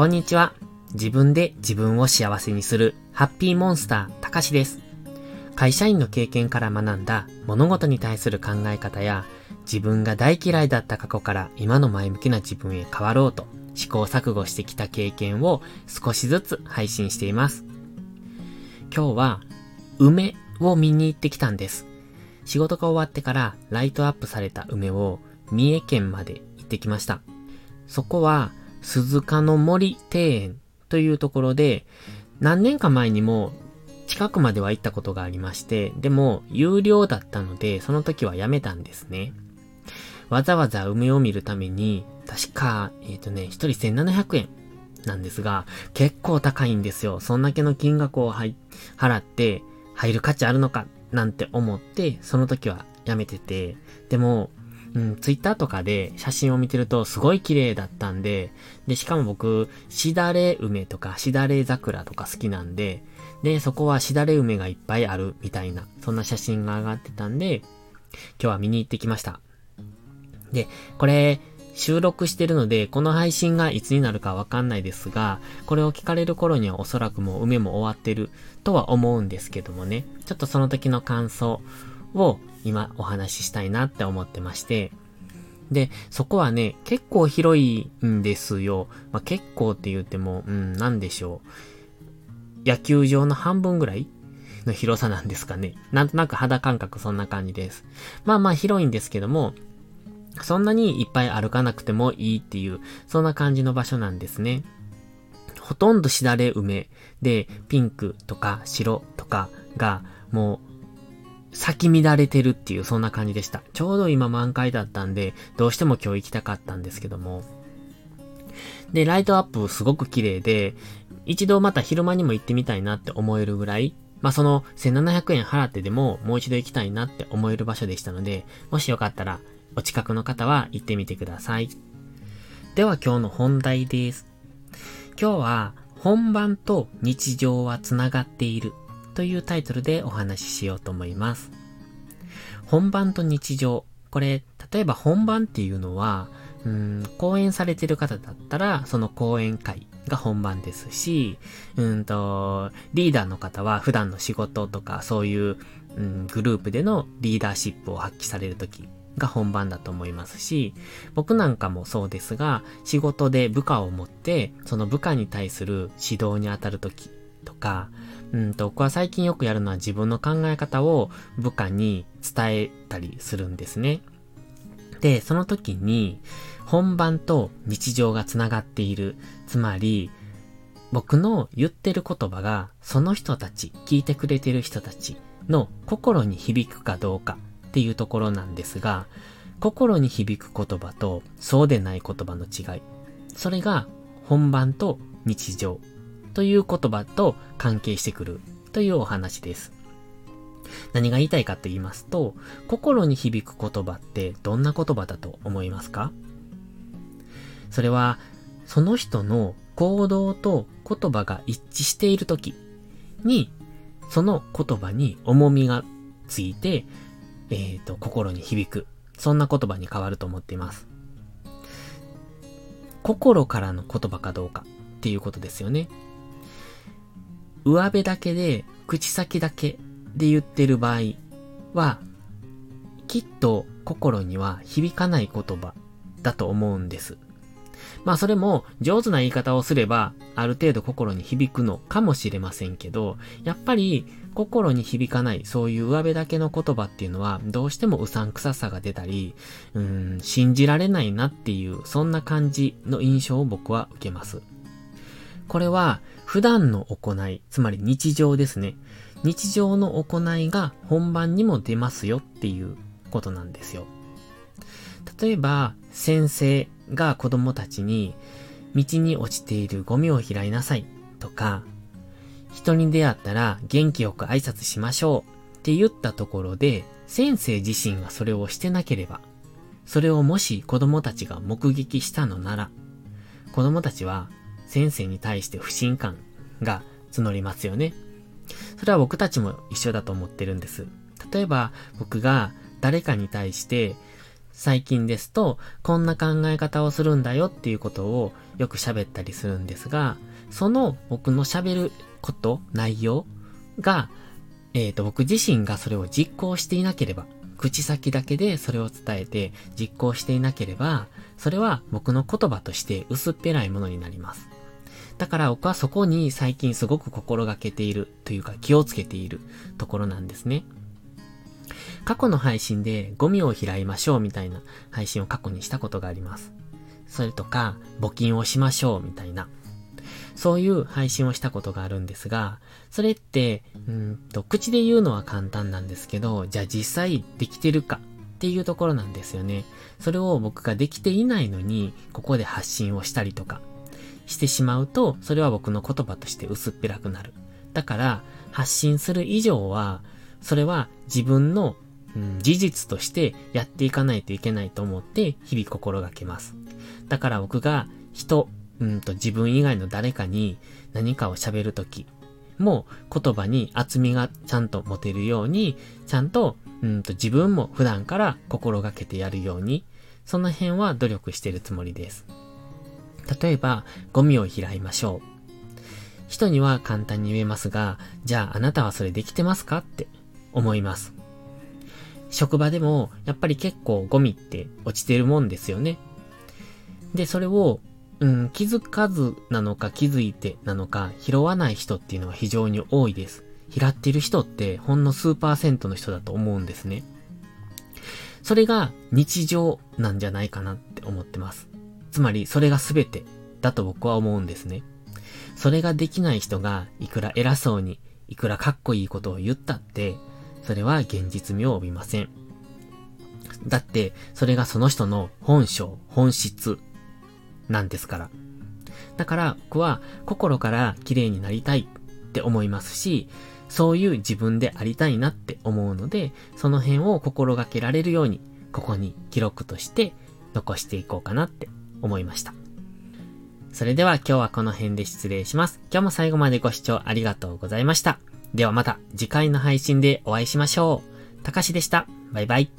こんにちは。自分で自分を幸せにするハッピーモンスターたかしです。会社員の経験から学んだ物事に対する考え方や自分が大嫌いだった過去から今の前向きな自分へ変わろうと試行錯誤してきた経験を少しずつ配信しています。今日は梅を見に行ってきたんです。仕事が終わってからライトアップされた梅を三重県まで行ってきました。そこは鈴鹿の森庭園というところで、何年か前にも近くまでは行ったことがありまして、でも有料だったので、その時はやめたんですね。わざわざ梅を見るために、確か、えっ、ー、とね、一人1700円なんですが、結構高いんですよ。そんだけの金額を払って入る価値あるのかなんて思って、その時はやめてて、でも、うん、ツイッターとかで写真を見てるとすごい綺麗だったんで、で、しかも僕、しだれ梅とかしだれ桜とか好きなんで、で、そこはしだれ梅がいっぱいあるみたいな、そんな写真が上がってたんで、今日は見に行ってきました。で、これ、収録してるので、この配信がいつになるかわかんないですが、これを聞かれる頃にはおそらくもう梅も終わってるとは思うんですけどもね、ちょっとその時の感想を今お話ししたいなって思ってまして、で、そこはね、結構広いんですよ。まあ、結構って言っても、うん、なんでしょう。野球場の半分ぐらいの広さなんですかね。なんとなく肌感覚そんな感じです。まあまあ広いんですけども、そんなにいっぱい歩かなくてもいいっていう、そんな感じの場所なんですね。ほとんどしだれ梅で、ピンクとか白とかが、もう咲き乱れてるっていう、そんな感じでした。ちょうど今満開だったんで、どうしても今日行きたかったんですけども。で、ライトアップすごく綺麗で、一度また昼間にも行ってみたいなって思えるぐらい、まあ、その1700円払ってでももう一度行きたいなって思える場所でしたので、もしよかったらお近くの方は行ってみてください。では今日の本題です。今日は本番と日常は繋がっているというタイトルでお話ししようと思います。本番と日常。これ、例えば本番っていうのは、うん、講演されてる方だったら、その講演会が本番ですし、うんと、リーダーの方は普段の仕事とか、そういう、うん、グループでのリーダーシップを発揮されるときが本番だと思いますし、僕なんかもそうですが、仕事で部下を持って、その部下に対する指導に当たるときとか、うんと、僕は最近よくやるのは自分の考え方を部下に伝えたりするんですね。で、その時に本番と日常が繋がっている。つまり、僕の言ってる言葉がその人たち、聞いてくれてる人たちの心に響くかどうかっていうところなんですが、心に響く言葉とそうでない言葉の違い。それが本番と日常という言葉と関係してくるというお話です。何が言いたいかと言いますと、心に響く言葉ってどんな言葉だと思いますか？それは、その人の行動と言葉が一致しているときに、その言葉に重みがついて、えっ、ー、と、心に響く。そんな言葉に変わると思っています。心からの言葉かどうかっていうことですよね。上辺だけで、口先だけで言ってる場合は、きっと心には響かない言葉だと思うんです。まあそれも上手な言い方をすればある程度心に響くのかもしれませんけど、やっぱり心に響かないそういう上辺だけの言葉っていうのはどうしてもうさんくささが出たり、うん、信じられないなっていうそんな感じの印象を僕は受けます。これは普段の行い、つまり日常ですね。日常の行いが本番にも出ますよっていうことなんですよ。例えば、先生が子供たちに、道に落ちているゴミを拾いなさいとか、人に出会ったら元気よく挨拶しましょうって言ったところで、先生自身がそれをしてなければ、それをもし子供たちが目撃したのなら、子供たちは先生に対して不信感が募りますよね。それは僕たちも一緒だと思ってるんです。例えば僕が誰かに対して最近ですと、こんな考え方をするんだよっていうことをよく喋ったりするんですが、その僕の喋ること、内容が、えっ、ー、と、僕自身がそれを実行していなければ、口先だけでそれを伝えて実行していなければ、それは僕の言葉として薄っぺらいものになります。だから僕はそこに最近すごく心がけているというか気をつけているところなんですね。過去の配信でゴミを拾いましょうみたいな配信を過去にしたことがあります。それとか、募金をしましょうみたいな。そういう配信をしたことがあるんですが、それって、うんと、口で言うのは簡単なんですけど、じゃあ実際できてるかっていうところなんですよね。それを僕ができていないのに、ここで発信をしたりとか、してしまうと、それは僕の言葉として薄っぺらくなる。だから、発信する以上は、それは自分の、うん、事実としてやっていかないといけないと思って日々心がけます。だから僕が人、うんと自分以外の誰かに何かを喋るときも言葉に厚みがちゃんと持てるように、ちゃんと、うんと自分も普段から心がけてやるように、その辺は努力してるつもりです。例えば、ゴミを拾いましょう。人には簡単に言えますが、じゃああなたはそれできてますかって思います。職場でもやっぱり結構ゴミって落ちてるもんですよね。で、それを、うん、気づかずなのか気づいてなのか拾わない人っていうのは非常に多いです。拾ってる人ってほんの数パーセントの人だと思うんですね。それが日常なんじゃないかなって思ってます。つまりそれが全てだと僕は思うんですね。それができない人がいくら偉そうに、いくらかっこいいことを言ったって、それは現実味を帯びません。だって、それがその人の本性、本質、なんですから。だから僕は心から綺麗になりたいって思いますし、そういう自分でありたいなって思うので、その辺を心がけられるように、ここに記録として残していこうかなって思いました。それでは今日はこの辺で失礼します。今日も最後までご視聴ありがとうございました。ではまた次回の配信でお会いしましょう。たかしでした。バイバイ。